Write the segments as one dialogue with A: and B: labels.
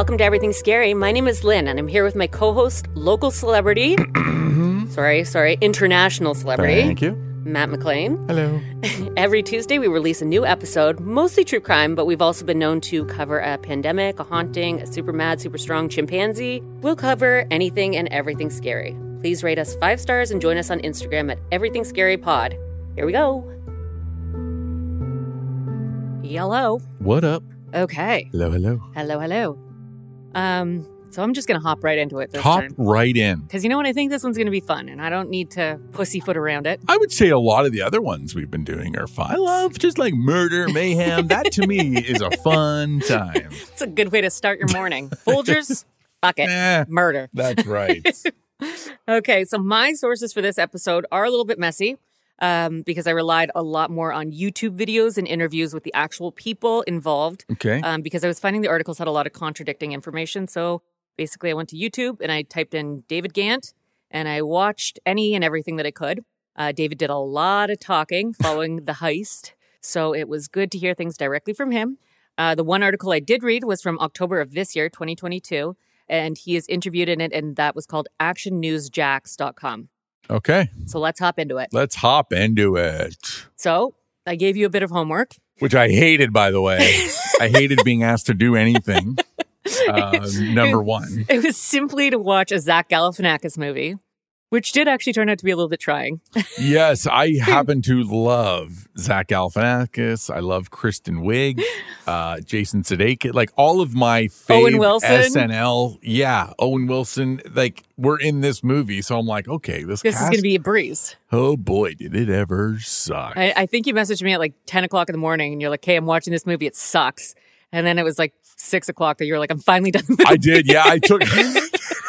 A: welcome to Everything Scary. My name is Lynn, and I'm here with my co host, local celebrity. sorry, sorry, international celebrity.
B: Thank you.
A: Matt McLean.
B: Hello.
A: Every Tuesday, we release a new episode, mostly true crime, but we've also been known to cover a pandemic, a haunting, a super mad, super strong chimpanzee. We'll cover anything and everything scary. Please rate us five stars and join us on Instagram at Everything Scary Pod. Here we go. Hello.
B: What up?
A: Okay.
B: Hello, hello.
A: Hello, hello. Um, so I'm just gonna hop right into it this
B: Hop
A: time.
B: right in.
A: Because you know what? I think this one's gonna be fun, and I don't need to pussyfoot around it.
B: I would say a lot of the other ones we've been doing are fun. I love just like murder, mayhem. that to me is a fun time.
A: It's a good way to start your morning. Folgers, fuck it,
B: Eh,
A: murder.
B: that's right.
A: Okay, so my sources for this episode are a little bit messy um, because I relied a lot more on YouTube videos and interviews with the actual people involved
B: Okay.
A: um, because I was finding the articles had a lot of contradicting information. So basically, I went to YouTube and I typed in David Gant and I watched any and everything that I could. Uh, David did a lot of talking following the heist. So it was good to hear things directly from him. Uh, the one article I did read was from October of this year, 2022, and he is interviewed in it, and that was called actionnewsjacks.com.
B: Okay.
A: So let's hop into it.
B: Let's hop into it.
A: So I gave you a bit of homework.
B: Which I hated, by the way. I hated being asked to do anything. Uh, number one.
A: It was simply to watch a Zach Galifianakis movie, which did actually turn out to be a little bit trying.
B: Yes, I happen to love Zach Galifianakis. I love Kristen Wiig, uh, Jason Sudeikis, like all of my
A: Wilson.
B: SNL. Yeah, Owen Wilson. Like we're in this movie, so I'm like, okay, this,
A: This is going to be a breeze.
B: Oh boy, did it ever suck!
A: I, I think you messaged me at like 10 o'clock in the morning and you're like, hey, I'm watching this movie. It sucks. And then it was like six o'clock that you were like, I'm finally done.
B: I did. Yeah, I took.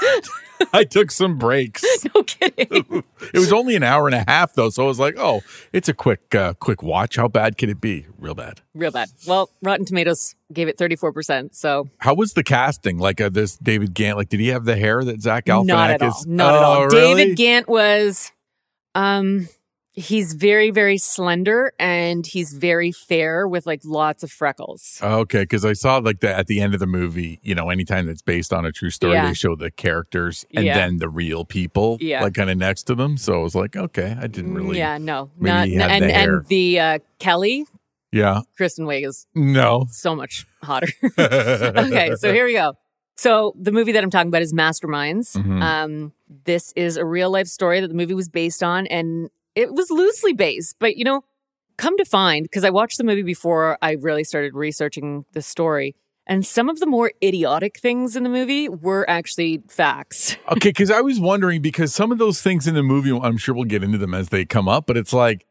B: I took some breaks.
A: no kidding.
B: It was only an hour and a half though, so I was like, "Oh, it's a quick, uh, quick watch. How bad can it be? Real bad."
A: Real bad. Well, Rotten Tomatoes gave it 34%. So
B: How was the casting? Like uh, this David Gant, like did he have the hair that Zach Galifianakis?
A: not at all. Not at
B: Oh,
A: all.
B: really?
A: David Gant was, um, he's very, very slender and he's very fair with like lots of freckles.
B: Okay, because I saw like that at the end of the movie. You know, anytime that's based on a true story,
A: Yeah.
B: they show the characters and
A: Yeah.
B: then the real people,
A: Yeah.
B: like kind of next to them. So I was like, okay, I didn't really.
A: Yeah, no, not and
B: the
A: and the uh, Kelly
B: Yeah.
A: Kristen Wiig is
B: No.
A: so much hotter. okay, so here we go. So the movie that I'm talking about is Masterminds.
B: Mhm.
A: Um, this is a real life story that the movie was based on, and it was loosely based. But you know, come to find, because I watched the movie before I really started researching the story, and some of the more idiotic things in the movie were actually facts.
B: okay, because I was wondering because some of those things in the movie, I'm sure we'll get into them as they come up, but it's like,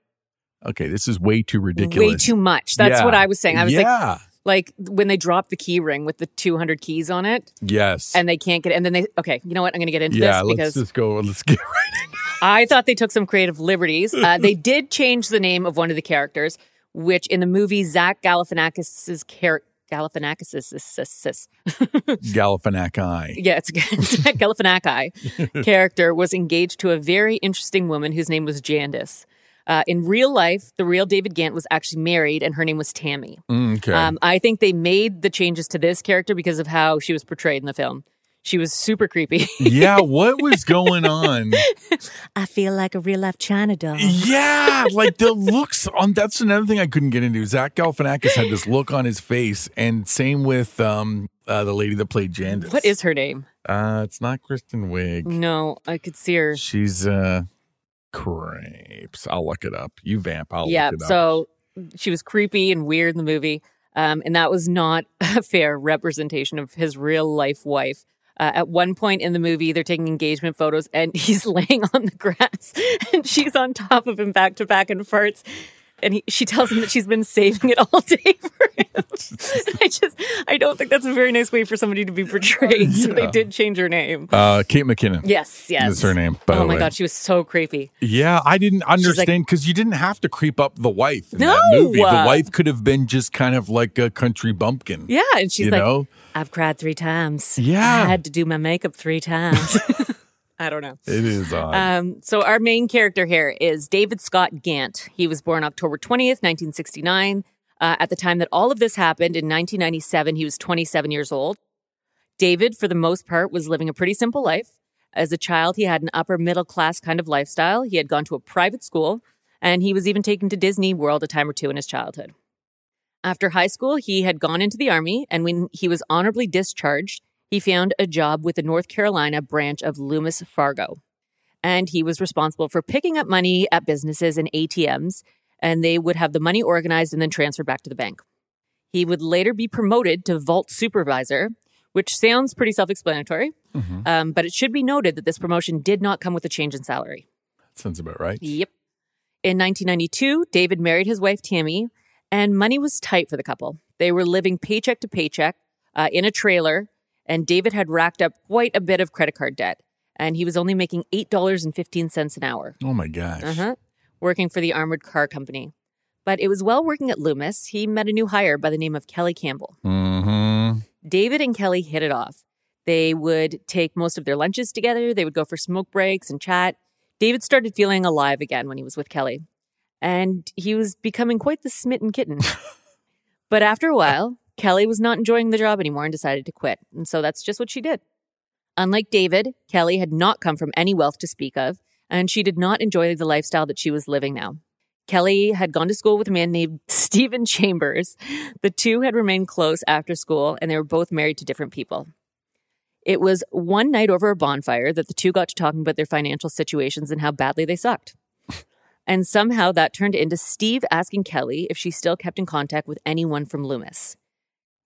B: okay, this is way too ridiculous.
A: Way too much. That's
B: Yeah.
A: what I was saying. I was like,
B: yeah.
A: like when they drop the key ring with the 200 keys on it,
B: yes.
A: and they can't get, and then they, okay, you know what? I'm going to get into
B: yeah,
A: this
B: let's just go. Let's get right in.
A: I thought they took some creative liberties. Uh, they did change the name of one of the characters, which in the movie Zach Galifianakis's character. Galifianakis sis.
B: Galifianakis.
A: yeah, it's Zach Galifianakis character was engaged to a very interesting woman whose name was Jandice. Uh, in real life, the real David Gant was actually married, and her name was Tammy.
B: Mm, Okay.
A: Um, I think they made the changes to this character because of how she was portrayed in the film. She was super creepy.
B: yeah, what was going on?
A: I feel like a real life China doll.
B: Yeah, like the looks on. That's another thing I couldn't get into. Zach Galifianakis had this look on his face, and same with um uh, the lady that played Jandice.
A: What is her name?
B: Uh, it's not Kristen Wiig.
A: No, I could see her.
B: She's uh, crepes. I'll look it up. You vamp. I'll
A: yeah,
B: look it up.
A: so she was creepy and weird in the movie. Um, and that was not a fair representation of his real life wife. Uh, at one point in the movie, they're taking engagement photos and he's laying on the grass and she's on top of him back to back and farts. And he, she tells him that she's been saving it all day for him. I just, I don't think that's a very nice way for somebody to be portrayed. So they did change her name.
B: uh, Kate McKinnon.
A: Yes, yes.
B: Is her name?
A: Oh my
B: way.
A: God, she was so creepy.
B: Yeah, I didn't understand because you didn't have to creep up the wife in that
A: No!
B: movie. The wife could have been just kind of like a country bumpkin.
A: Yeah, and she's
B: you
A: like,
B: know,
A: I've cried three times.
B: Yeah.
A: I had to do my makeup three times. I don't know.
B: it is odd.
A: Um, so our main character here is David Scott Gant. He was born October 20th, 1969. Uh, at the time that all of this happened in 1997, he was 27 years old. David, for the most part, was living a pretty simple life. As a child, he had an upper middle class kind of lifestyle. He had gone to a private school, and he was even taken to Disney World a time or two in his childhood. After high school, he had gone into the army, and when he was honorably discharged, he found a job with the North Carolina branch of Loomis Fargo. And he was responsible for picking up money at businesses and ATMs, and they would have the money organized and then transferred back to the bank. He would later be promoted to vault supervisor, which sounds pretty self explanatory.
B: Mm-hmm.
A: Um, but it should be noted that this promotion did not come with a change in salary.
B: Sounds about right.
A: Yep. In 1992, David married his wife Tammy, and money was tight for the couple. They were living paycheck to paycheck uh, in a trailer, and David had racked up quite a bit of credit card debt, and he was only making $8.15 an hour.
B: Oh my gosh.
A: Uh-huh. Working for the armored car company. But it was while working at Loomis, he met a new hire by the name of Kelly Campbell.
B: Mm-hmm.
A: David and Kelly hit it off. They would take most of their lunches together, they would go for smoke breaks and chat. David started feeling alive again when he was with Kelly, and he was becoming quite the smitten kitten. but after a while, Kelly was not enjoying the job anymore and decided to quit. And so that's just what she did. Unlike David, Kelly had not come from any wealth to speak of, and she did not enjoy the lifestyle that she was living now. Kelly had gone to school with a man named Stephen Chambers. The two had remained close after school, and they were both married to different people. It was one night over a bonfire that the two got to talking about their financial situations and how badly they sucked. And somehow that turned into Steve asking Kelly if she still kept in contact with anyone from Loomis.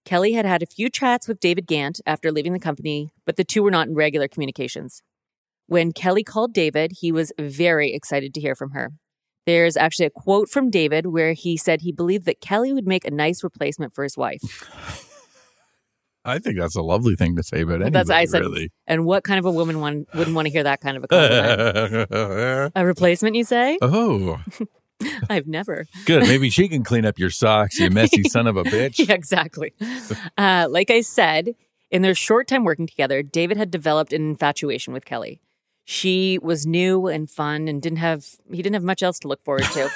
A: Kelly had had a few chats with David Gant after leaving the company, but the two were not in regular communications. When Kelly called David, he was very excited to hear from her. There's actually a quote from David where he said he believed that Kelly would make a nice replacement for his wife.
B: I think that's a lovely thing to say about anybody.
A: That's I said.
B: Really.
A: And what kind of a woman one, wouldn't want to hear that kind of a compliment? a replacement, you say?
B: oh,
A: I've never.
B: good. Maybe she can clean up your socks, you messy son of a bitch.
A: Yeah, exactly. Uh, like I said, in their short time working together, David had developed an infatuation with Kelly. She was new and fun and didn't have he didn't have much else to look forward to.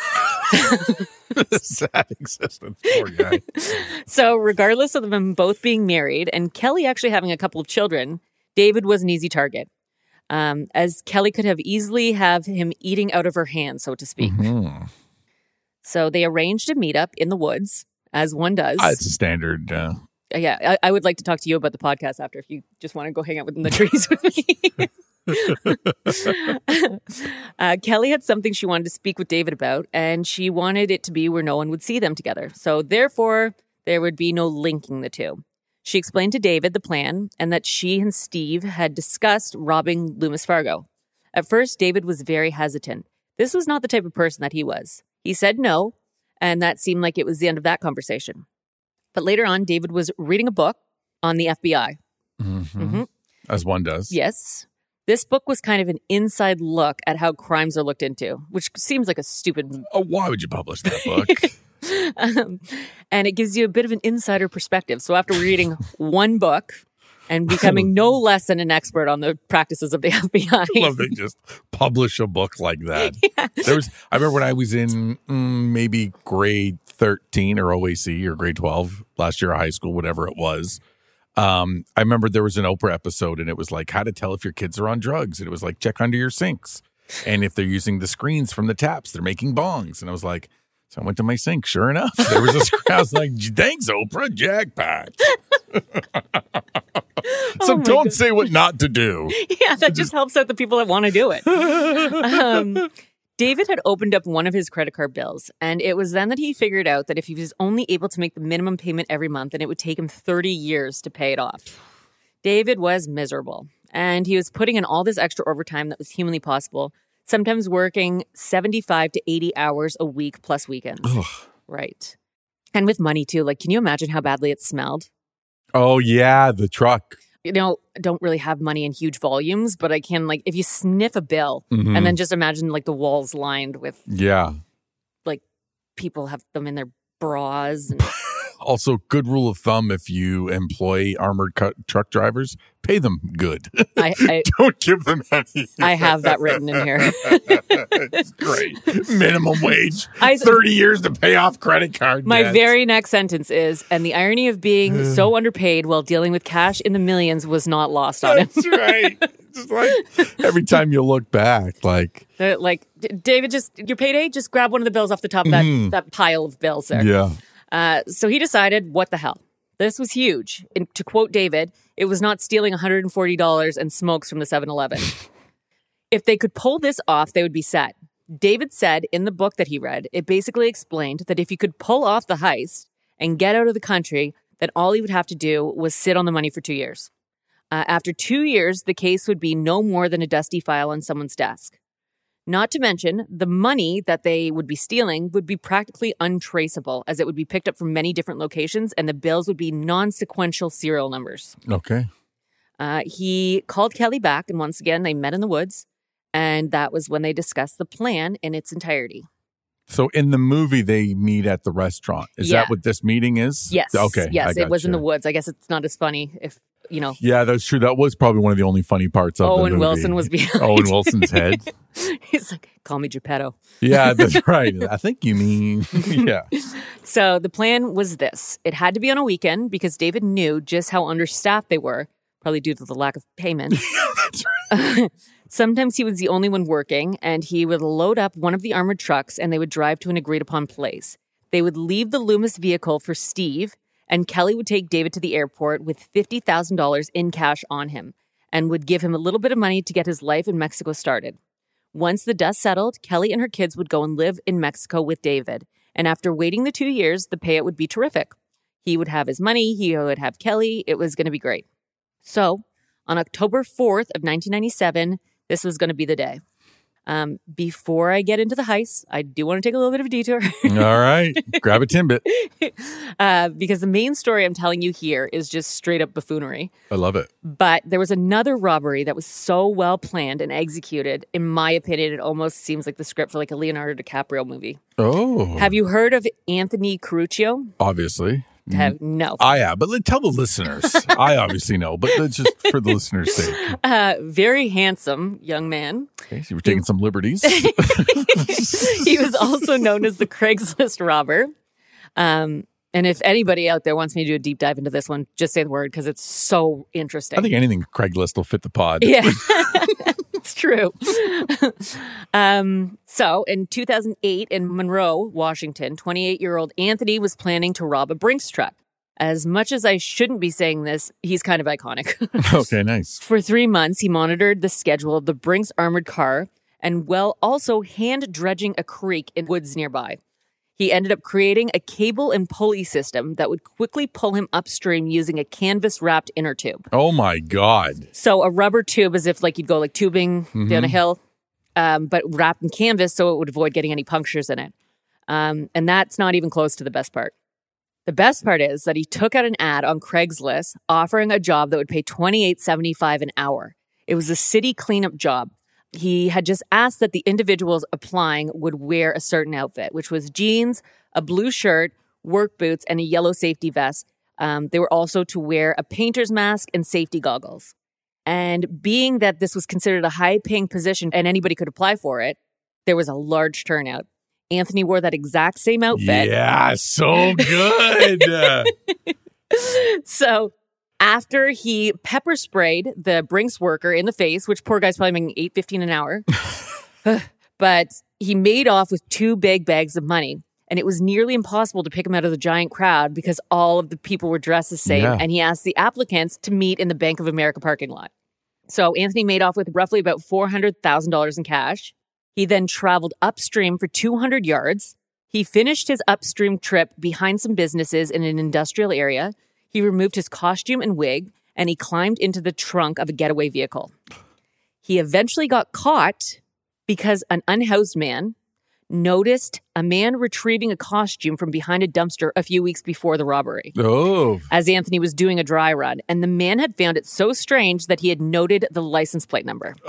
B: Sad existence. Poor guy.
A: so, regardless of them both being married and Kelly actually having a couple of children, David was an easy target. Um, as Kelly could have easily have him eating out of her hand, so to speak.
B: Mhm.
A: So they arranged a meetup in the woods, as one does.
B: Ah, it's a standard. Uh,
A: yeah, I, I would like to talk to you about the podcast after if you just want to go hang out within the trees with me. uh, Kelly had something she wanted to speak with David about, and she wanted it to be where no one would see them together. So, therefore, there would be no linking the two. She explained to David the plan and that she and Steve had discussed robbing Loomis Fargo. At first, David was very hesitant. This was not the type of person that he was. He said no, and that seemed like it was the end of that conversation. But later on, David was reading a book on the FBI.
B: mhm.
A: Mhm.
B: As one does.
A: Yes. This book was kind of an inside look at how crimes are looked into, which seems like a stupid.
B: Oh, why would you publish that book?
A: Um, and it gives you a bit of an insider perspective. So after reading one book and becoming no less than an expert on the practices of the FBI,
B: I love they just publish a book like that. There was, I remember when I was in mm, maybe grade 13 or OAC or grade 12 last year of high school, whatever it was. Um, I remember there was an Oprah episode and it was like how to tell if your kids are on drugs. And it was like check under your sinks. And if they're using the screens from the taps, they're making bongs. And I was like, so I went to my sink. Sure enough, there was. I was like, thanks, Oprah, jackpot. so
A: Oh
B: don't
A: God.
B: say what not to do.
A: yeah, that just helps out the people that want to do it. Um, David had opened up one of his credit card bills, and it was then that he figured out that if he was only able to make the minimum payment every month, then it would take him 30 years to pay it off. David was miserable, and he was putting in all this extra overtime that was humanly possible, sometimes working 75 to 80 hours a week plus weekends.
B: Ugh.
A: Right. And with money too. Like, can you imagine how badly it smelled?
B: Oh yeah, the truck.
A: you know, I don't really have money in huge volumes, but I can like if you sniff a bill
B: Mhm.
A: and then just imagine like the walls lined with
B: yeah.
A: like people have them in their bras and
B: Also, good rule of thumb: if you employ armored cu- truck drivers, pay them good.
A: I, I,
B: Don't give them any.
A: I have that written in here.
B: it's great. Minimum wage.
A: I-
B: Thirty years to pay off credit card.
A: My
B: debts.
A: very next sentence is, and the irony of being so underpaid while dealing with cash in the millions was not lost on him.
B: Right. Just like every time you look back, like
A: They're like, David, just your payday, just grab one of the bills off the top of that, mm-hmm. that pile of bills there.
B: yeah.
A: Uh, so he decided, what the hell? This was huge. And to quote David, it was not stealing $140 and smokes from the 7 Eleven. if they could pull this off, they would be set. David said in the book that he read, it basically explained that if he could pull off the heist and get out of the country, then all he would have to do was sit on the money for two years. Uh, after two years, the case would be no more than a dusty file on someone's desk. Not to mention, the money that they would be stealing would be practically untraceable as it would be picked up from many different locations and the bills would be non sequential serial numbers.
B: Okay.
A: Uh, he called Kelly back, and once again, they met in the woods. And that was when they discussed the plan in its entirety.
B: So in the movie, they meet at the restaurant. Is
A: Yeah.
B: that what this meeting is?
A: Yes.
B: Okay.
A: Yes, it was in the woods. I guess it's not as funny if, you know,
B: Yeah, that's true. That was probably one of the only funny parts of the
A: Owen. Wilson was behind.
B: Owen Wilson's head.
A: He's like, call me Geppetto.
B: Yeah, that's right. I think you mean yeah.
A: So the plan was this it had to be on a weekend because David knew just how understaffed they were, probably due to the lack of payment. right. Sometimes he was the only one working, and he would load up one of the armored trucks and they would drive to an agreed upon place. They would leave the Loomis vehicle for Steve, and Kelly would take David to the airport with $50,000 in cash on him and would give him a little bit of money to get his life in Mexico started. Once the dust settled, Kelly and her kids would go and live in Mexico with David. And after waiting the two years, the payout would be terrific. He would have his money, he would have Kelly. It was going to be great. So, on October 4th of 1997, this was going to be the day. Um, before I get into the heist, I do want to take a little bit of a detour
B: All right. Grab a Timbit.
A: uh, because the main story I'm telling you here is just straight up buffoonery.
B: I love it.
A: But there was another robbery that was so well planned and executed. In my opinion, it almost seems like the script for like a Leonardo DiCaprio movie.
B: Oh.
A: Have you heard of Anthony Curcio?
B: obviously.
A: Have, no.
B: I have, but let- tell the listeners. I obviously know, but just for the listeners' sake.
A: Uh, very handsome young man.
B: Okay, so you were taking some liberties.
A: he was also known as the Craigslist robber. Um, and if anybody out there wants me to do a deep dive into this one, just say the word because it's so interesting.
B: I think anything Craigslist will fit the pod.
A: Yeah, it's true. um, so in 2008 in Monroe, Washington, 28 year old Anthony was planning to rob a Brinks truck. As much as I shouldn't be saying this, he's kind of iconic.
B: Okay, nice.
A: For three months, he monitored the schedule of the Brinks armored car and, well, also hand dredging a creek in woods nearby. He ended up creating a cable and pulley system that would quickly pull him upstream using a canvas wrapped inner tube.
B: Oh my God.
A: So a rubber tube, as if like you'd go like tubing down a hill, um, but wrapped in canvas so it would avoid getting any punctures in it. Um, and that's not even close to the best part. The best part is that he took out an ad on Craigslist offering a job that would pay twenty eight seventy five an hour. It was a city cleanup job. He had just asked that the individuals applying would wear a certain outfit, which was jeans, a blue shirt, work boots, and a yellow safety vest. Um, they were also to wear a painter's mask and safety goggles. And being that this was considered a high paying position and anybody could apply for it, there was a large turnout. Anthony wore that exact same outfit.
B: Yeah, so good.
A: So after he pepper sprayed the Brinks worker in the face, which poor guy's probably making eight fifteen an hour, but he made off with two big bags of money. And it was nearly impossible to pick him out of the giant crowd because all of the people were dressed the same.
B: Yeah.
A: And he asked the applicants to meet in the Bank of America parking lot. So Anthony made off with roughly about $400,000 in cash. He then traveled upstream for 200 yards. He finished his upstream trip behind some businesses in an industrial area. He removed his costume and wig and he climbed into the trunk of a getaway vehicle. He eventually got caught because an unhoused man noticed a man retrieving a costume from behind a dumpster a few weeks before the robbery
B: oh,
A: as Anthony was doing a dry run. And the man had found it so strange that he had noted the license plate number.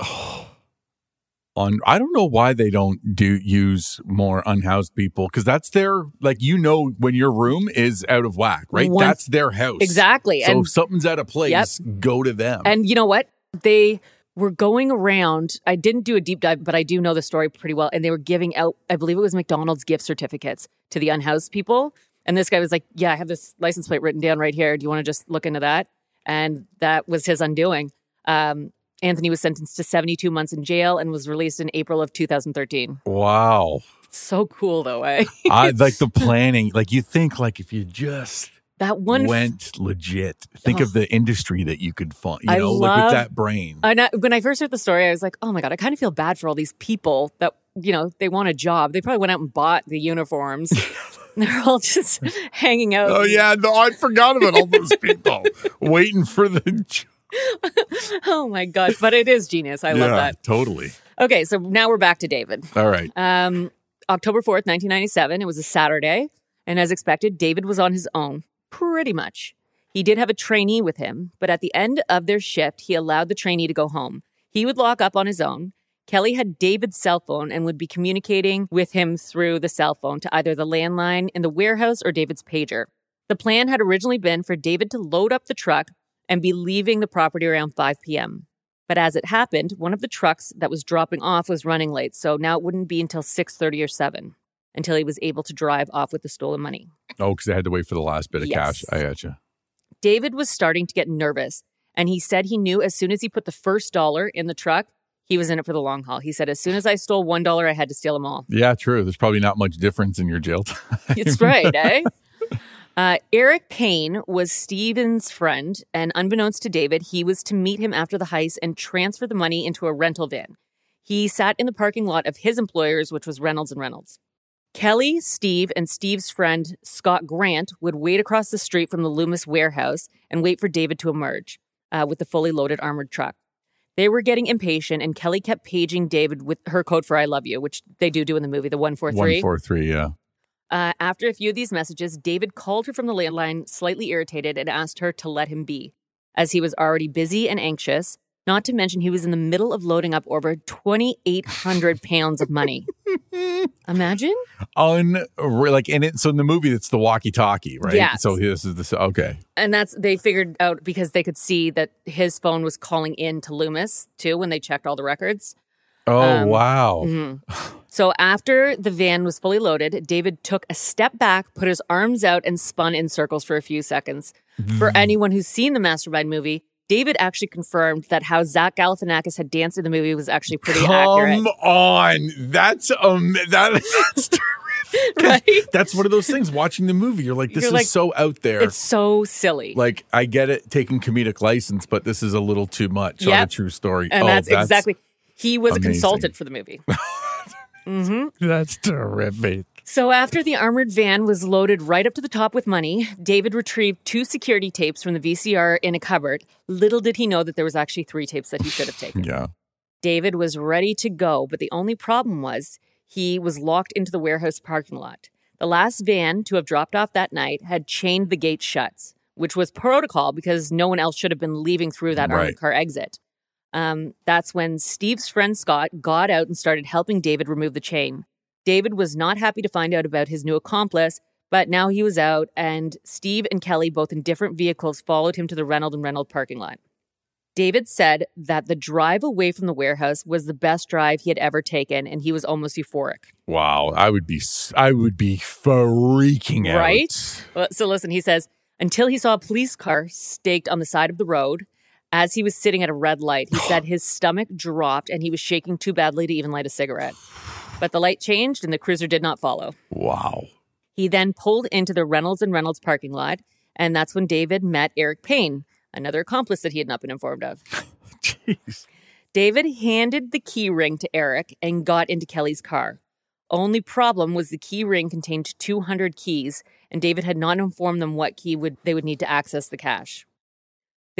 B: on. I don't know why they don't do use more unhoused people because that's their like you know when your room is out of whack, right?
A: One-
B: that's their house
A: Exactly.
B: So
A: and
B: if something's out of place, go to them.
A: And you know what? They were going around. I didn't do a deep dive, but I do know the story pretty well. And they were giving out, I believe it was McDonald's gift certificates to the unhoused people. And this guy was like, Yeah, I have this license plate written down right here. Do you want to just look into that? And that was his undoing. Um, Anthony was sentenced to 72 months in jail and was released in April of 2013.
B: wow,
A: So cool, though, eh?
B: I like the planning. Like you think, like if you just
A: that one.
B: went legit, think of the industry that you could find. You
A: I
B: know, like
A: love-
B: with that brain.
A: And I, when I first heard the story, I was like, oh my God, I kind of feel bad for all these people that, you know, they want a job. They probably went out and bought the uniforms. They're all just hanging out.
B: Oh yeah, no, I forgot about all those people waiting for the.
A: Oh my gosh. But it is genius. I love that.
B: Totally.
A: Okay. So now we're back to David.
B: All right.
A: Um, October 4th, 1997. It was a Saturday. And as expected, David was on his own, pretty much. He did have a trainee with him, but at the end of their shift, he allowed the trainee to go home. He would lock up on his own. Kelly had David's cell phone and would be communicating with him through the cell phone to either the landline in the warehouse or David's pager. The plan had originally been for David to load up the truck and be leaving the property around 5 p.m. But as it happened, one of the trucks that was dropping off was running late, so now it wouldn't be until 6:30 or 7 until he was able to drive off with the stolen money.
B: Oh, because I had to wait for the last bit of cash. I gotcha.
A: David was starting to get nervous, and he said he knew as soon as he put the first dollar in the truck, he was in it for the long haul. He said, as soon as I stole one dollar, I had to steal them all.
B: Yeah, true. There's probably not much difference in your jail time.
A: It's right, eh? Uh, Eric Payne was Steven's friend, and unbeknownst to David, he was to meet him after the heist and transfer the money into a rental van. He sat in the parking lot of his employers, which was Reynolds and Reynolds. Kelly, Steve, and Steve's friend Scott Grant would wait across the street from the Loomis warehouse and wait for David to emerge uh, with the fully loaded armored truck. They were getting impatient, and Kelly kept paging David with her code for "I love you," which they do do in the movie, the one four three.
B: One four three. Yeah.
A: Uh, after a few of these messages, David called her from the landline, slightly irritated, and asked her to let him be, as he was already busy and anxious. Not to mention, he was in the middle of loading up over 2,800 pounds of money. Imagine?
B: Un like and it so in the movie it's the walkie talkie, right?
A: Yes.
B: So this is the okay.
A: And that's, they figured out because they could see that his phone was calling in to Loomis too when they checked all the records.
B: Oh
A: Um,
B: wow.
A: Mhm. So after the van was fully loaded, David took a step back, put his arms out, and spun in circles for a few seconds. For anyone who's seen the Mastermind movie, David actually confirmed that how Zach Galifianakis had danced in the movie was actually pretty accurate.
B: Come on. That's um that, that's terrific.
A: Right?
B: That's one of those things watching the movie you're like this
A: You're
B: is
A: like,
B: so out there.
A: It's so silly.
B: like I get it taking comedic license, but this is a little too much on a true story.
A: and
B: oh,
A: that's, exactly, he was
B: amazing.
A: a consultant for the movie. hmm
B: that's terrific.
A: So after the armored van was loaded right up to the top with money, David retrieved two security tapes from the VCR in a cupboard. Little did he know that there was actually three tapes that he should have taken.
B: Yeah.
A: David was ready to go, but the only problem was he was locked into the warehouse parking lot. The last van to have dropped off that night had chained the gate shut, which was protocol because no one else should have been leaving through that armored car exit. Um, that's when Steve's friend Scott got out and started helping David remove the chain. David was not happy to find out about his new accomplice, but now he was out, and Steve and Kelly, both in different vehicles, followed him to the Reynolds and Reynolds parking lot. David said that the drive away from the warehouse was the best drive he had ever taken, and he was almost euphoric.
B: Wow. I would be I would be freaking out.
A: Right? Well, So, listen, he says, until he saw a police car staked on the side of the road as he was sitting at a red light, he said his stomach dropped and he was shaking too badly to even light a cigarette. But the light changed and the cruiser did not follow.
B: Wow.
A: He then pulled into the Reynolds and Reynolds parking lot, and that's when David met Eric Payne, another accomplice that he had not been informed of.
B: Jeez.
A: David handed the key ring to Eric and got into Kelly's car. Only problem was the key ring contained 200 keys, and David had not informed them what key would they would need to access the cash.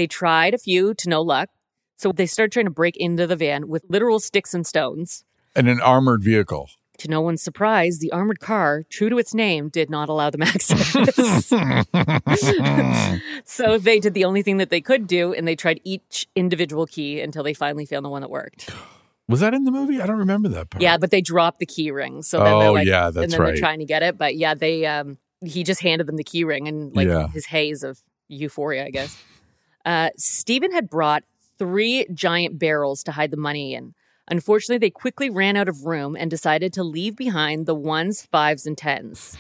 A: They tried a few to no luck, so they started trying to break into the van with literal sticks and stones.
B: And an armored vehicle.
A: To no one's surprise, the armored car, true to its name, did not allow them access. so they did the only thing that they could do, and they tried each individual key until they finally found the one that worked.
B: Was that in the movie? I don't remember that part.
A: Yeah, but they dropped the key ring. So then they're
B: Oh,
A: like,
B: yeah,
A: and
B: that's
A: then
B: right.
A: they're trying to get it. But yeah, they um he just handed them the key ring and like
B: Yeah.
A: his haze of euphoria, I guess. Uh Stephen had brought three giant barrels to hide the money in. Unfortunately, they quickly ran out of room and decided to leave behind the ones, fives, and tens,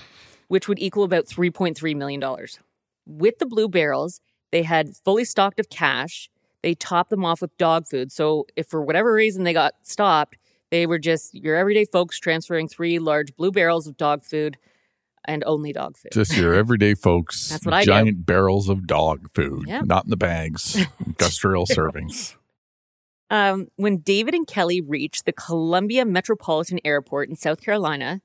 A: which would equal about $3.3 million. With the blue barrels, they had fully stocked of cash. They topped them off with dog food. So, if for whatever reason they got stopped, they were just your everyday folks transferring three large blue barrels of dog food and only dog food.
B: Just your everyday folks.
A: That's what I do.
B: Giant barrels of dog food,
A: Yeah.
B: not in the bags. Industrial servings.
A: Um, when David and Kelly reached the Columbia Metropolitan Airport in South Carolina,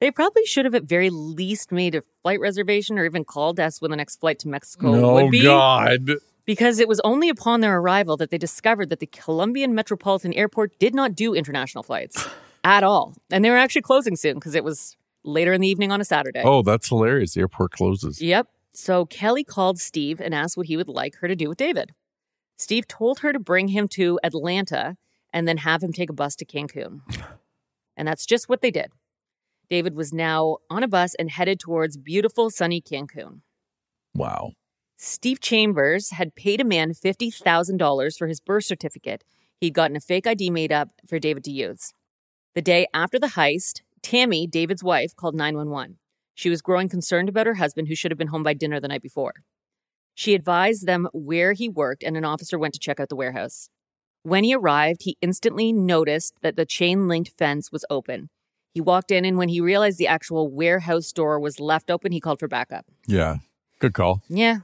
A: they probably should have at very least made a flight reservation or even called us when the next flight to Mexico would be.
B: Oh God.
A: Because it was only upon their arrival that they discovered that the Columbia Metropolitan Airport did not do international flights at all. And they were actually closing soon because it was later in the evening on a Saturday.
B: Oh, that's hilarious. The airport closes.
A: Yep. So Kelly called Steve and asked what he would like her to do with David. Steve told her to bring him to Atlanta and then have him take a bus to Cancun. And that's just what they did. David was now on a bus and headed towards beautiful, sunny Cancun.
B: Wow.
A: Steve Chambers had paid a man $50,000 for his birth certificate. He'd gotten a fake ID made up for David to use. The day after the heist, Tammy, David's wife, called 911. She was growing concerned about her husband, who should have been home by dinner the night before. She advised them where he worked, and an officer went to check out the warehouse. When he arrived, he instantly noticed that the chain linked fence was open. He walked in, and when he realized the actual warehouse door was left open, he called for backup.
B: Yeah. Good call.
A: Yeah,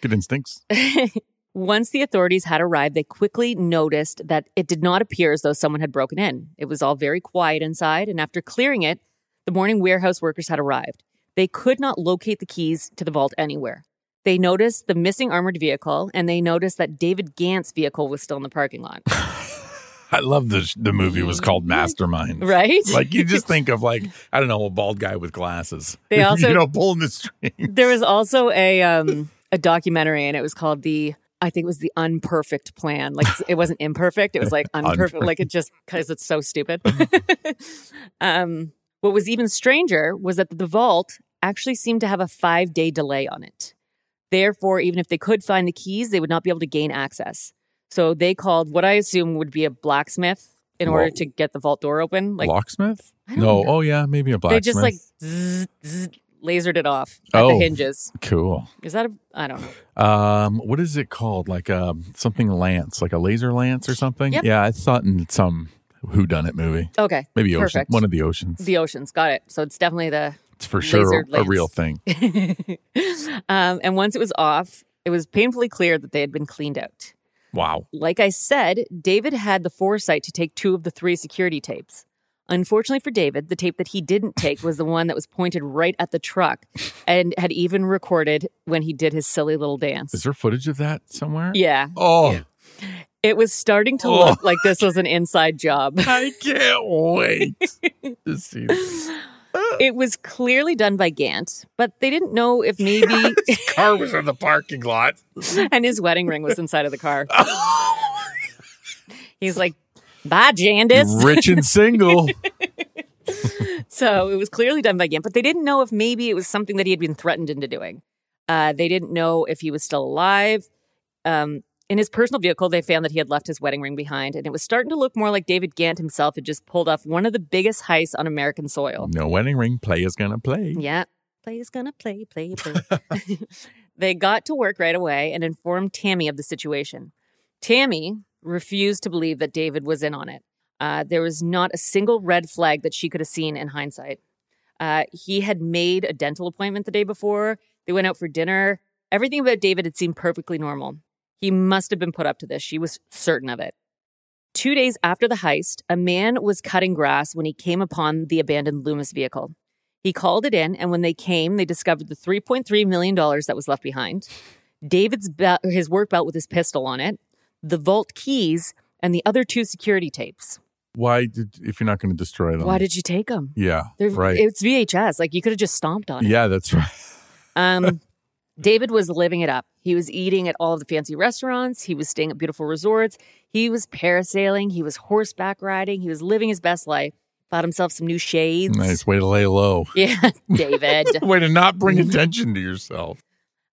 B: Good instincts.
A: Once the authorities had arrived, they quickly noticed that it did not appear as though someone had broken in. It was all very quiet inside, and after clearing it, the morning warehouse workers had arrived. They could not locate the keys to the vault anywhere. They noticed the missing armored vehicle, and they noticed that David Gant's vehicle was still in the parking lot.
B: I love the the movie was called Mastermind.
A: Right?
B: Like you just think of like I don't know a bald guy with glasses.
A: They also-
B: you know pulling the string.
A: There was also a um a documentary, and it was called the I think it was the unperfect plan. Like it wasn't imperfect; it was like unperfect. like it just because it's so stupid. um, what was even stranger was that the vault actually seemed to have a five day delay on it. Therefore, even if they could find the keys, they would not be able to gain access. So they called what I assume would be a blacksmith in order
B: Whoa.
A: to get the vault door open. Like
B: Locksmith? No.
A: know.
B: Oh yeah, maybe a blacksmith.
A: they just like zzz, zzz, lasered it off at the
B: Oh.
A: hinges.
B: cool.
A: Is that a? I don't know.
B: Um, what is it called? Like um something lance, like a laser lance or something?
A: Yep.
B: Yeah, I thought in some Who Done It movie.
A: Okay.
B: Maybe ocean,
A: Perfect.
B: one of the oceans.
A: The oceans. Got it. So it's definitely the.
B: it's for sure
A: lasered
B: a real thing.
A: um, and once it was off, it was painfully clear that they had been cleaned out.
B: Wow.
A: Like I said, David had the foresight to take two of the three security tapes. Unfortunately for David, the tape that he didn't take was the one that was pointed right at the truck and had even recorded when he did his silly little dance.
B: Is there footage of that somewhere?
A: Yeah.
B: Oh,
A: It was starting to
B: Oh.
A: look like this was an inside job.
B: I can't wait to see this.
A: It was clearly done by Gant, but they didn't know if maybe
B: Car was in the parking lot.
A: and his wedding ring was inside of the car. He's like, "Bye, Jandice."
B: Rich and single.
A: So it was clearly done by Gant, but they didn't know if maybe it was something that he had been threatened into doing. Uh, they didn't know if he was still alive. Um, in his personal vehicle, they found that he had left his wedding ring behind, and it was starting to look more like David Gant himself had just pulled off one of the biggest heists on American soil.
B: No wedding ring. Play is gonna play.
A: Yeah. Play is gonna play, play, play. they got to work right away and informed Tammy of the situation. Tammy refused to believe that David was in on it. Uh, there was not a single red flag that she could have seen in hindsight. Uh, he had made a dental appointment the day before. They went out for dinner. Everything about David had seemed perfectly normal. He must have been put up to this. She was certain of it. Two days after the heist, a man was cutting grass when he came upon the abandoned Loomis vehicle. He called it in, and when they came, they discovered the $3.3 million that was left behind, David's belt, his work belt with his pistol on it, the vault keys, and the other two security tapes.
B: Why did if you're not going to destroy them?
A: Why did you take them?
B: Yeah.
A: They're,
B: right.
A: It's VHS. Like you could have just stomped on it.
B: yeah, that's right.
A: Um, David was living it up. He was eating at all of the fancy restaurants. He was staying at beautiful resorts. He was parasailing. He was horseback riding. He was living his best life. Bought himself some new shades.
B: Nice way to lay low.
A: Yeah, David.
B: way to not bring attention to yourself.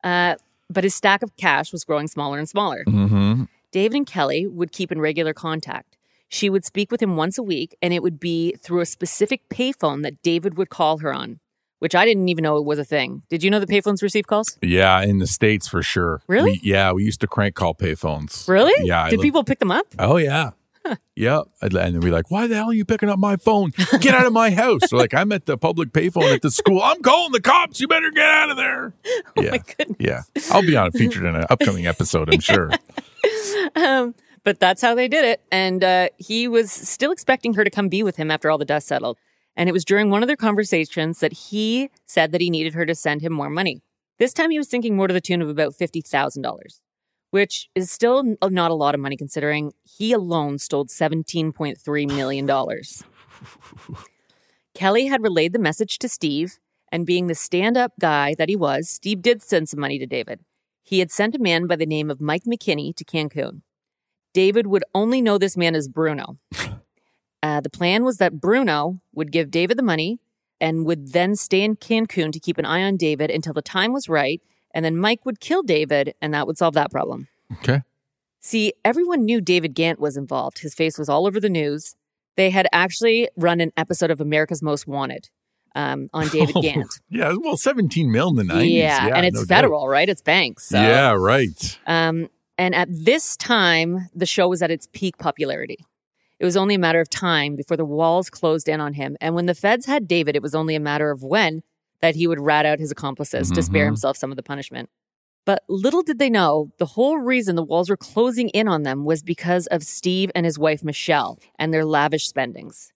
A: Uh, but his stack of cash was growing smaller and smaller.
B: Mm-hmm.
A: David and Kelly would keep in regular contact. She would speak with him once a week, and it would be through a specific payphone that David would call her on, which I didn't even know was a thing. Did you know the payphones receive calls?
B: Yeah, in the states for sure.
A: Really?
B: We- yeah, we used to crank call payphones.
A: Really?
B: Yeah.
A: Did people pick them up?
B: Oh yeah. Yep. And then we're like, why the hell are you picking up my phone? Get out of my house. So like I'm at the public payphone at the school. I'm calling the cops. You better get out of there. Yeah.
A: Oh goodness.
B: Yeah. I'll be on featured in an upcoming episode, I'm sure.
A: Um, but that's how they did it. And uh, he was still expecting her to come be with him after all the dust settled. And it was during one of their conversations that he said that he needed her to send him more money. This time he was thinking more to the tune of about $50,000, which is still not a lot of money considering he alone stole $17.3 million. Kelly had relayed the message to Steve, and being the stand up guy that he was, Steve did send some money to David. He had sent a man by the name of Mike McKinney to Cancun. David would only know this man as Bruno. Uh, the plan was that Bruno would give David the money and would then stay in Cancun to keep an eye on David until the time was right. And then Mike would kill David, and that would solve that problem.
B: Okay.
A: See, everyone knew David Gant was involved. His face was all over the news. They had actually run an episode of America's Most Wanted um, on David Gant.
B: Yeah. Well, 17 mil in the 90s.
A: yeah, and it's
B: no doubt.
A: federal, right? It's banks. So.
B: Yeah, right.
A: Um, and at this time, the show was at its peak popularity. It was only a matter of time before the walls closed in on him. And when the feds had David, it was only a matter of when that he would rat out his accomplices to spare
B: Mhm.
A: himself some of the punishment. But little did they know, the whole reason the walls were closing in on them was because of Steve and his wife Michelle and their lavish spendings.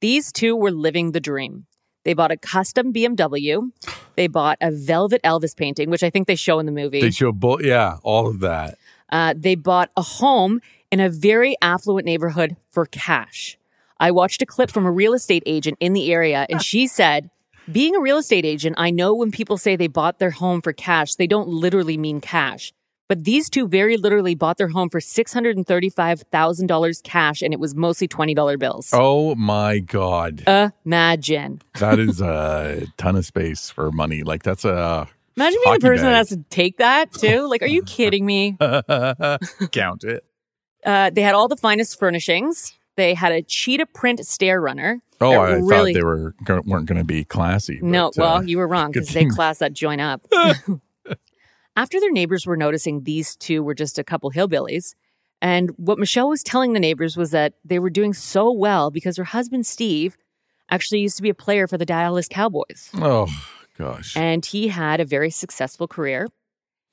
A: These two were living the dream. They bought a custom BMW. They bought a velvet Elvis painting, which I think they show in the movie.
B: They show both. Yeah, all of that.
A: Uh, they bought a home in a very affluent neighborhood for cash. I watched a clip from a real estate agent in the area, and she said, Being a real estate agent, I know when people say they bought their home for cash, they don't literally mean cash. But these two very literally bought their home for $635,000 cash, and it was mostly $20 bills.
B: Oh my God.
A: Imagine.
B: That is a ton of space for money. Like that's a
A: Imagine being the person that has to take that too. Like, are you kidding me?
B: count it.
A: Uh, they had all the finest furnishings. They had a cheetah print stair runner.
B: Oh, I
A: really-
B: thought they were weren't going to be classy.
A: No,
B: but, uh,
A: well, you were wrong because they class that joint up. After their neighbors were noticing these two were just a couple hillbillies, and what Michelle was telling the neighbors was that they were doing so well because her husband Steve actually used to be a player for the Dallas Cowboys,
B: oh gosh.
A: and he had a very successful career.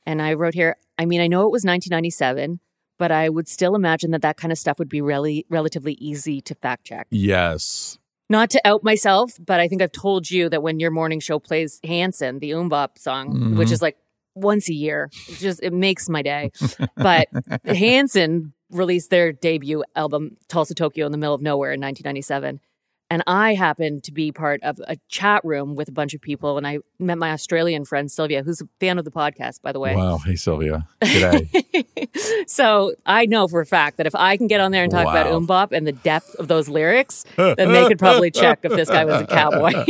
A: And I wrote here, I mean, I know it was 1997, but I would still imagine that that kind of stuff would be really relatively easy to fact check.
B: yes.
A: Not to out myself, but I think I've told you that when your morning show plays Hanson, the MMMBop song, which
B: Mhm.
A: is like once a year, it just it makes my day. but Hanson released their debut album Tulsa Tokyo in the middle of nowhere in 1997. And I happened to be part of a chat room with a bunch of people, and I met my Australian friend Sylvia, who's a fan of the podcast, by the way.
B: Wow. Hey Sylvia. G'day.
A: so I know for a fact that if I can get on there and talk about
B: Wow.
A: MMMBop and the depth of those lyrics, then they could probably check if this guy was a cowboy.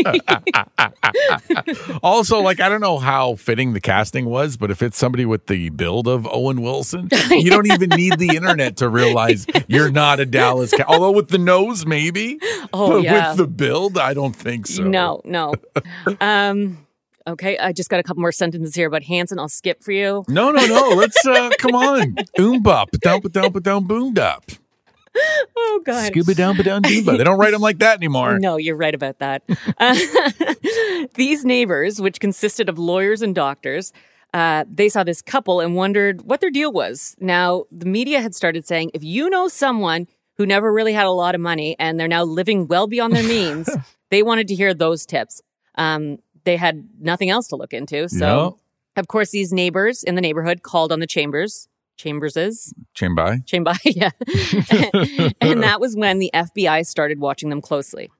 B: also, like I don't know how fitting the casting was, but if it's somebody with the build of Owen Wilson, you don't even need the internet to realize you're not a Dallas. Cow- Although with the nose, maybe.
A: Oh, yeah.
B: with the build, I don't think so.
A: No, no. Um, okay, I just got a couple more sentences here about Hanson. I'll skip for you.
B: No, no, no. Let's uh come on. Oomba, down, down, down, boomed up.
A: Oh God.
B: Scuba down, down, doomba. They don't write them like that anymore.
A: No, you're right about that. Uh, these neighbors, which consisted of lawyers and doctors, uh, they saw this couple and wondered what their deal was. Now, the media had started saying, if you know someone who never really had a lot of money and they're now living well beyond their means, they wanted to hear those tips. Um, they had nothing else to look into. So, of course, these neighbors in the neighborhood called on the Chambers. Chamberses,
B: Chambai.
A: Chamber, yeah. and that was when the FBI started watching them closely.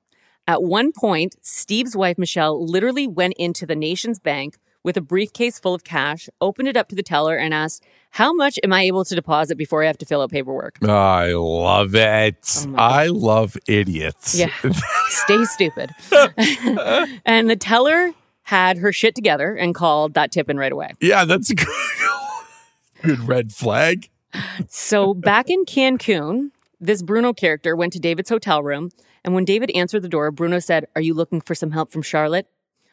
A: At one point, Steve's wife, Michelle, literally went into the NationsBank with a briefcase full of cash, opened it up to the teller, and asked, How much am I able to deposit before I have to fill out paperwork?
B: I love it.
A: Oh
B: I love idiots.
A: Yeah. Stay stupid. and the teller had her shit together and called that tip in right away.
B: Yeah, that's a good, good red flag.
A: So back in Cancun, this Bruno character went to David's hotel room. And when David answered the door, Bruno said, Are you looking for some help from Charlotte?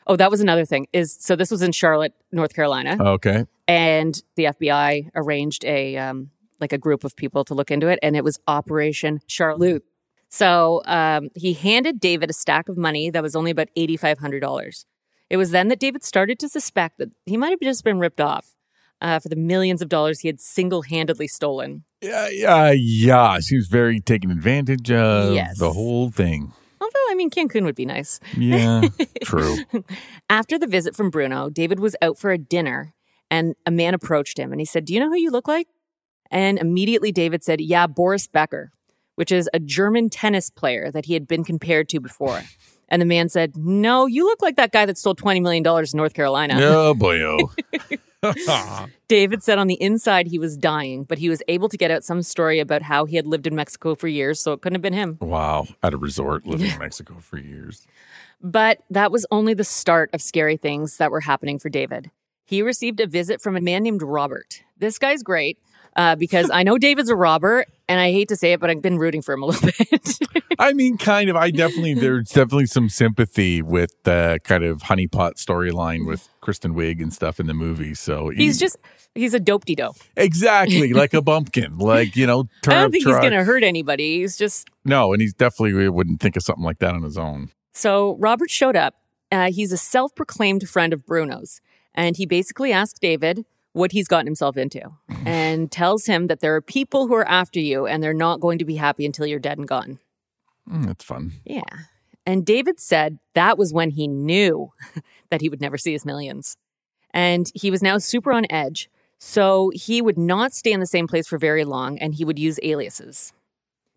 A: Oh, that was another thing. Is so this was in Charlotte, North Carolina,
B: Okay.
A: and the FBI arranged a um, like a group of people to look into it, and it was Operation Charlotte. So um, he handed David a stack of money that was only about eighty five hundred dollars. It was then that David started to suspect that he might have just been ripped off uh, for the millions of dollars he had single handedly stolen.
B: Yeah, yeah, yeah. She was very taken advantage of
A: Yes.
B: the whole thing.
A: I mean, Cancun would be nice.
B: Yeah, true.
A: After the visit from Bruno, David was out for a dinner and a man approached him and he said, Do you know who you look like? And immediately David said, Yeah, Boris Becker, which is a German tennis player that he had been compared to before. And the man said, No, you look like that guy that stole $20 million in North Carolina.
B: oh boy, oh.
A: David said on the inside he was dying, but he was able to get out some story about how he had lived in Mexico for years, so it couldn't have been him.
B: wow, at a resort, living in Mexico for years.
A: But that was only the start of scary things that were happening for David. He received a visit from a man named Robert. This guy's great uh, because I know David's a robber, and I hate to say it, but I've been rooting for him a little bit.
B: I mean, kind of. I definitely there's definitely some sympathy with the kind of honeypot storyline with Kristen Wiig and stuff in the movie. So
A: he's just, he's a dope de dope.
B: exactly like a bumpkin, like you know,
A: I don't think
B: truck.
A: he's going to hurt anybody. He's just,
B: No, and he's definitely wouldn't think of something like that on his own.
A: so Robert showed up. Uh, he's a self proclaimed friend of Bruno's, and he basically asked David what he's gotten himself into and tells him that there are people who are after you and they're not going to be happy until you're dead and gone.
B: Mm, that's fun.
A: Yeah. And David said that was when he knew that he would never see his millions. And he was now super on edge. So he would not stay in the same place for very long and he would use aliases.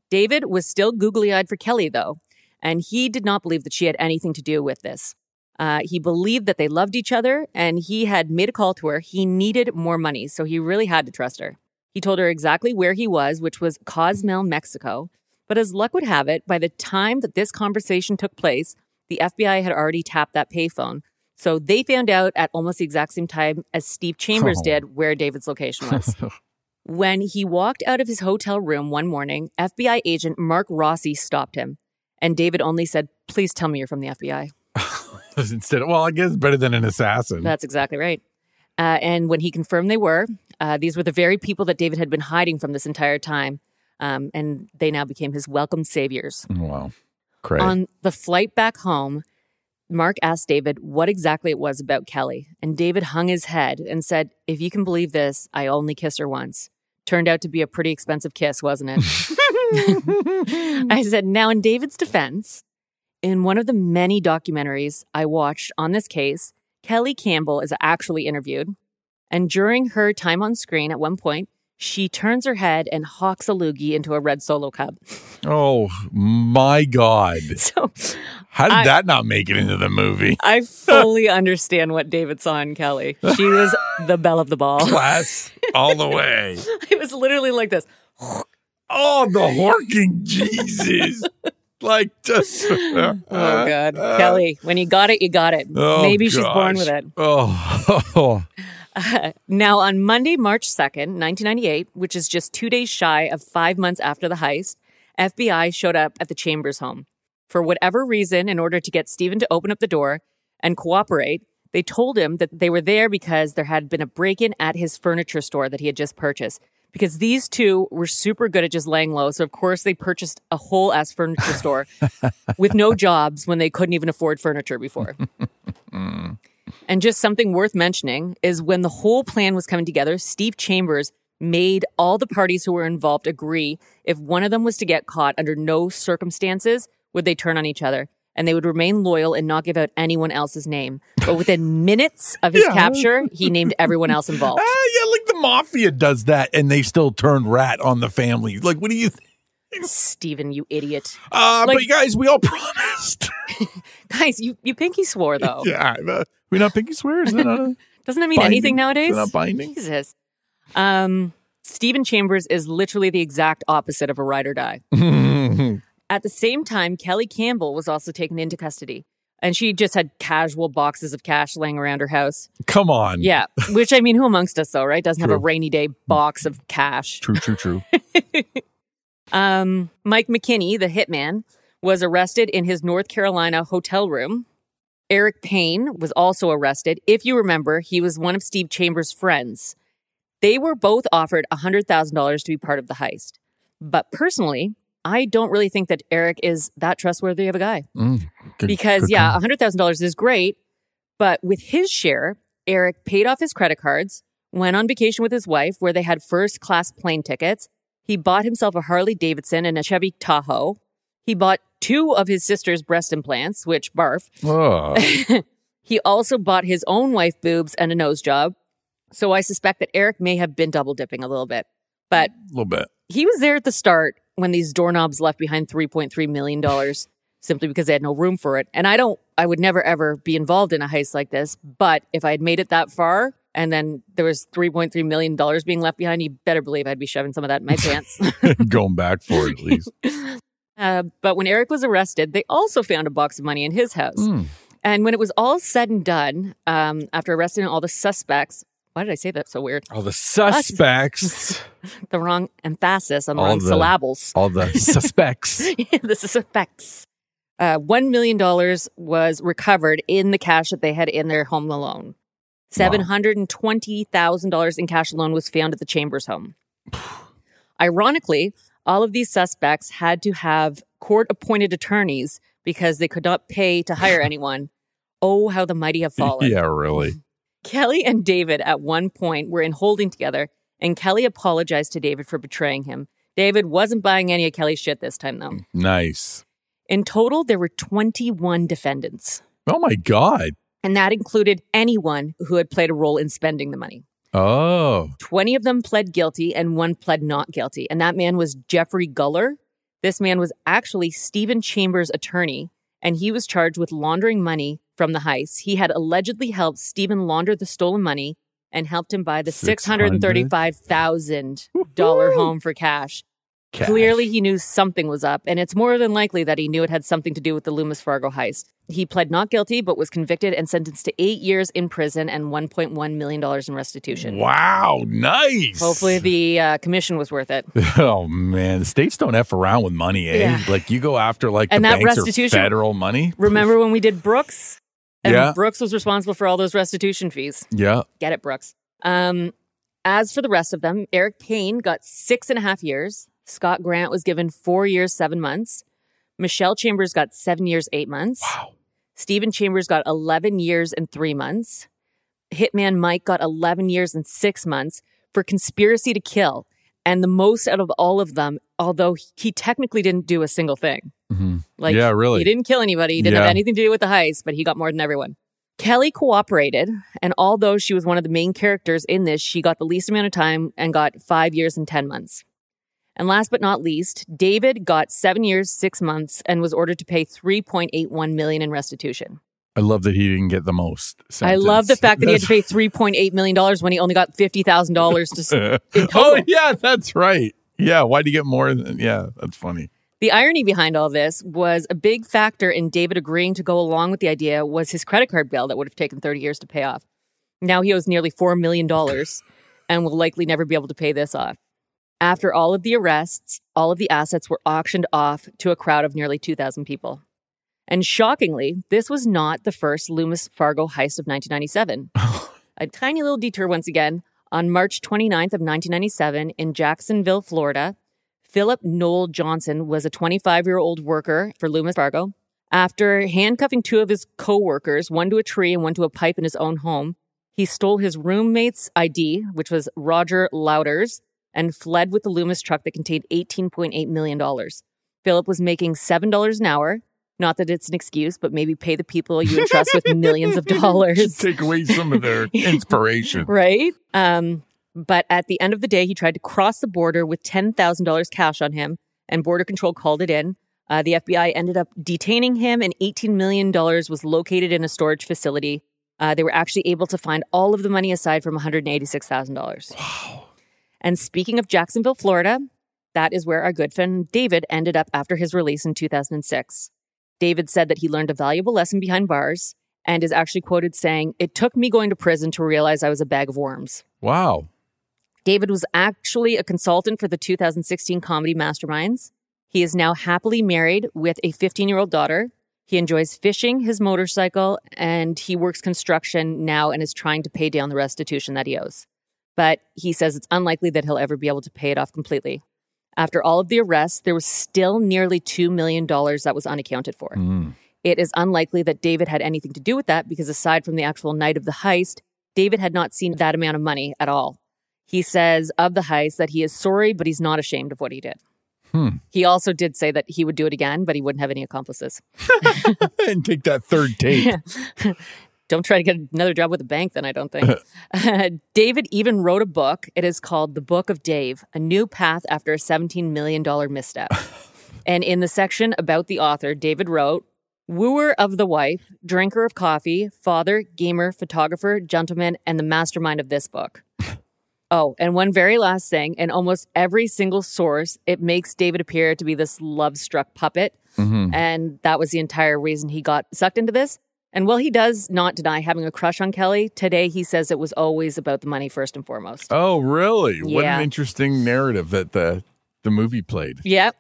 A: David was still googly eyed for Kelly, though, and he did not believe that she had anything to do with this. Uh, he believed that they loved each other and he had made a call to her. He needed more money, so he really had to trust her. He told her exactly where he was, which was Cozumel, Mexico. But as luck would have it, by the time that this conversation took place, the FBI had already tapped that payphone. So they found out at almost the exact same time as Steve Chambers
B: Oh.
A: did where David's location was. when he walked out of his hotel room one morning, FBI agent Mark Rossi stopped him. And David only said, Please tell me you're from the FBI.
B: Instead, of, well, I guess better than an assassin.
A: That's exactly right. Uh, and when he confirmed they were, uh, these were the very people that David had been hiding from this entire time. Um, and they now became his welcome saviors.
B: wow, cray.
A: On the flight back home, Mark asked David what exactly it was about Kelly. And David hung his head and said, If you can believe this, I only kissed her once. Turned out to be a pretty expensive kiss, wasn't it? I said, Now, in David's defense, in one of the many documentaries I watched on this case, Kelly Campbell is actually interviewed. And during her time on screen at one point, she turns her head and hawks a loogie into a red solo cup.
B: oh my God,
A: So
B: how did
A: I-
B: that not make it into the movie?
A: I fully understand what David saw in Kelly. She was the belle of the ball.
B: Class all the way.
A: It was literally like this.
B: Oh, the horking Jesus! Like just.
A: Oh uh, God, uh, Kelly, when you got it, you got it.
B: Oh,
A: Maybe she's born with it.
B: Oh,
A: Now, on Monday, March 2nd, 1998, which is just two days shy of five months after the heist, FBI showed up at the Chambers home. For whatever reason, in order to get Stephen to open up the door and cooperate, they told him that they were there because there had been a break in at his furniture store that he had just purchased. Because these two were super good at just laying low. So, of course, they purchased a whole ass furniture store with no jobs when they couldn't even afford furniture before. And just something worth mentioning is when the whole plan was coming together, Steve Chambers made all the parties who were involved agree if one of them was to get caught under no circumstances would they turn on each other and they would remain loyal and not give out anyone else's name. But within minutes of his
B: Yeah.
A: capture, he named everyone else involved.
B: ah, yeah, like the mafia does that, and they still turn rat on the family. Like, what do you? think?
A: Steven, you idiot.
B: Uh,
A: Like-
B: but guys, we all promised.
A: Guys, you, you pinky swore though.
B: yeah, the- we not pinky swear? Not
A: Doesn't that mean
B: binding?
A: anything nowadays?
B: Not binding?
A: Jesus. Um, Stephen Chambers is literally the exact opposite of a ride or die. At the same time, Kelly Campbell was also taken into custody. And she just had casual boxes of cash laying around her house.
B: Come on.
A: Yeah. Which, I mean, who amongst us, though, right? Doesn't have a rainy day box of cash.
B: True, true, true.
A: Um, Mike McKinney, the hitman, was arrested in his North Carolina hotel room. Eric Payne was also arrested. If you remember, he was one of Steve Chambers' friends. They were both offered $100,000 to be part of the heist. But personally, I don't really think that Eric is that trustworthy of a guy.
B: Mm, good-
A: Because,
B: good
A: yeah,
B: call.
A: $100,000 is great. But with his share, Eric paid off his credit cards, went on vacation with his wife where they had first class plane tickets. He bought himself a Harley Davidson and a Chevy Tahoe. He bought two of his sister's breast implants, which barf.
B: Oh,
A: He also bought his own wife boobs and a nose job. So I suspect that Eric may have been double dipping a little bit. But
B: a little bit.
A: he was there at the start when these doorknobs left behind $3.3 million simply because they had no room for it. And I don't, I would never ever be involved in a heist like this. But if I had made it that far and then there was $3.3 million being left behind, you better believe I'd be shoving some of that in my pants.
B: Going back for it at least.
A: Uh, but when Eric was arrested, they also found a box of money in his house.
B: Mm.
A: And when it was all said and done, um, after arresting all the suspects, why did I say that so weird?
B: All the suspects.
A: The wrong emphasis on the
B: All
A: wrong
B: the-
A: syllables.
B: all the suspects.
A: the suspects. Uh, $1 million was recovered in the cash that they had in their home alone. $720,000 in cash alone was found at the Chambers home. Ironically, all of these suspects had to have court appointed attorneys because they could not pay to hire anyone. Oh, how the mighty have fallen.
B: yeah, really.
A: Kelly and David at one point were in holding together, and Kelly apologized to David for betraying him. David wasn't buying any of Kelly's shit this time, though.
B: Mm, nice.
A: In total, there were 21 defendants,
B: Oh my God.
A: and that included anyone who had played a role in spending the money.
B: Oh.
A: 20 of them pled guilty, and one pled not guilty. And that man was Jeffrey Guller. This man was actually Stephen Chambers' attorney, and he was charged with laundering money from the heist. He had allegedly helped Stephen launder the stolen money and helped him buy the $635,000 home for cash.
B: Cash.
A: Clearly, he knew something was up, and it's more than likely that he knew it had something to do with the Loomis Fargo heist. He pled not guilty, but was convicted and sentenced to eight years in prison and $1.1 million in restitution.
B: Wow. Nice.
A: Hopefully, the uh, commission was worth it.
B: Oh man, the states don't f around with money, eh?
A: Yeah.
B: Like you go after like
A: And
B: the
A: that restitution-
B: federal money.
A: Remember when we did Brooks? And
B: Yeah.
A: Brooks was responsible for all those restitution fees.
B: Yeah.
A: Get it, Brooks. Um, as for the rest of them, Eric Payne got six and a half years. Scott Grant was given four years, seven months. Michelle Chambers got seven years, eight months.
B: Wow.
A: Stephen Chambers got 11 years and three months. Hitman Mike got 11 years and six months for conspiracy to kill. And the most out of all of them, although he technically didn't do a single thing.
B: Mhm.
A: Like,
B: Yeah, really.
A: He didn't kill anybody. He didn't
B: Yeah.
A: have anything to do with the heist, but he got more than everyone. Kelly cooperated, and although she was one of the main characters in this, she got the least amount of time and got five years and 10 months. And last but not least, David got seven years, six months, and was ordered to pay 3.81 million in restitution.
B: I love that he didn't get the most.
A: I love the fact that he had to pay 3.8 million dollars when he only got $50,000 to s- in
B: oh yeah, that's right. Yeah, why'd you get more? Than, yeah, that's funny.
A: The irony behind all this was a big factor in David agreeing to go along with the idea was his credit card bill that would have taken 30 years to pay off. Now he owes nearly $4 million and will likely never be able to pay this off. After all of the arrests, all of the assets were auctioned off to a crowd of nearly 2,000 people. And shockingly, this was not the first Loomis Fargo heist of 1997. a tiny little detour once again. On March 29th of 1997 in Jacksonville, Florida, Philip Noel Johnson was a 25 year old worker for Loomis Fargo. After handcuffing two of his co-workers, one to a tree and one to a pipe in his own home, he stole his roommate's ID, which was Roger Louders, and fled with the Loomis truck that contained $18.8 million. Philip was making $7 an hour. Not that it's an excuse, but maybe pay the people you entrust with millions of dollars.
B: Take away some of their inspiration.
A: right? Um, but at the end of the day, he tried to cross the border with $10,000 cash on him, and Border Control called it in. Uh, the FBI ended up detaining him, and $18 million was located in a storage facility Uh, they were actually able to find all of the money aside from $186,000.
B: Wow.
A: And speaking of Jacksonville, Florida, that is where our good friend David ended up after his release in 2006. David said that he learned a valuable lesson behind bars and is actually quoted saying, It took me going to prison to realize I was a bag of worms.
B: Wow.
A: David was actually a consultant for the 2016 comedy Masterminds. He is now happily married with a 15 year old daughter. He enjoys fishing, his motorcycle, and he works construction now and is trying to pay down the restitution that he owes. But he says it's unlikely that he'll ever be able to pay it off completely. After all of the arrests, there was still nearly $2 million that was unaccounted for.
B: Mm.
A: It is unlikely that David had anything to do with that because aside from the actual night of the heist, David had not seen that amount of money at all. He says of the heist that he is sorry, but he's not ashamed of what he did.
B: Hmm.
A: He also did say that he would do it again, but he wouldn't have any accomplices.
B: and take that third tape.
A: Don't try to get another job with a bank, then I don't think. Uh, David even wrote a book. It is called The Book of Dave A New Path After a $17 Million Misstep. and in the section about the author, David wrote, Wooer of the wife, drinker of coffee, father, gamer, photographer, gentleman, and the mastermind of this book. Oh, and one very last thing. In almost every single source, it makes David appear to be this love struck puppet.
B: Mhm.
A: And that was the entire reason he got sucked into this. And while he does not deny having a crush on Kelly, today he says it was always about the money first and foremost.
B: Oh, really? What an interesting narrative that the the movie played.
A: Yep.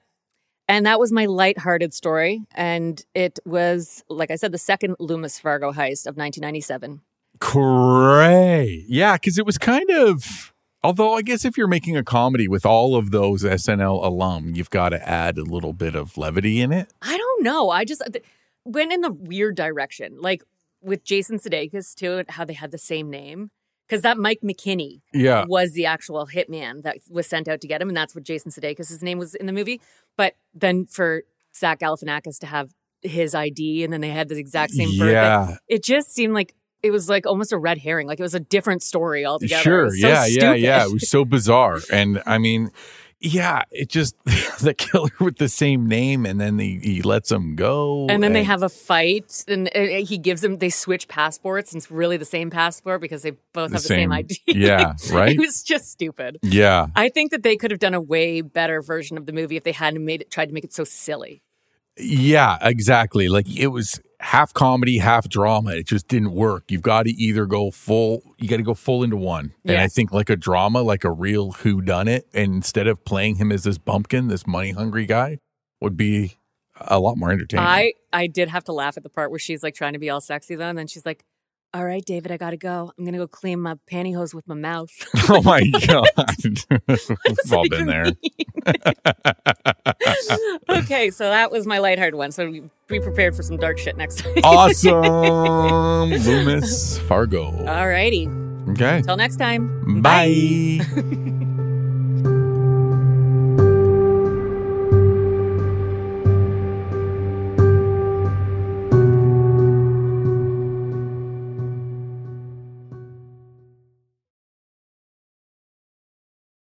A: And that was my lighthearted story. And it was, like I said, the second Loomis Fargo heist of 1997.
B: Great. Yeah, because it was kind of. Although I guess if you're making a comedy with all of those SNL alum, you've got to add a little bit of levity in it.
A: I don't know. I just uh, th- went in the weird direction, like with Jason Sudeikis too, how they had the same name. Because that Mike McKinney
B: Yeah.
A: was the actual hitman that was sent out to get him, and that's what Jason Sudeikis' name was in the movie. But then for Zach Galifianakis to have his ID, and then they had the exact same birthday,
B: Yeah.
A: it just seemed like it was like almost a red herring. Like it was a different story altogether.
B: Sure.
A: so
B: yeah. Yeah.
A: stupid.
B: Yeah. It was so bizarre. And I mean, yeah, it just the killer with the same name, and then he, he lets him go.
A: And then they have a fight, and uh, he gives them. They switch passports, and it's really the same passport because they both
B: The
A: have the same,
B: same-
A: ID.
B: yeah, right?
A: it was just stupid.
B: Yeah.
A: I think that they could have done a way better version of the movie if they hadn't made it, tried to make it so silly.
B: Yeah, exactly. Like it was half comedy, half drama. It just didn't work. You've got to either go full, you got to go full into one. And I think like a drama, like a real who done it, instead of playing him as this bumpkin, this money hungry guy, would be a lot more entertaining.
A: I I did have to laugh at the part where she's like trying to be all sexy though, and then she's like, "All right, David, I gotta go. I'm gonna go clean my pantyhose with my mouth."
B: oh my god, we've all been there.
A: okay, so that was my lighthearted one. So be prepared for some dark shit next time.
B: Awesome, Loomis Fargo.
A: All righty.
B: Okay,
A: Until next time.
B: bye.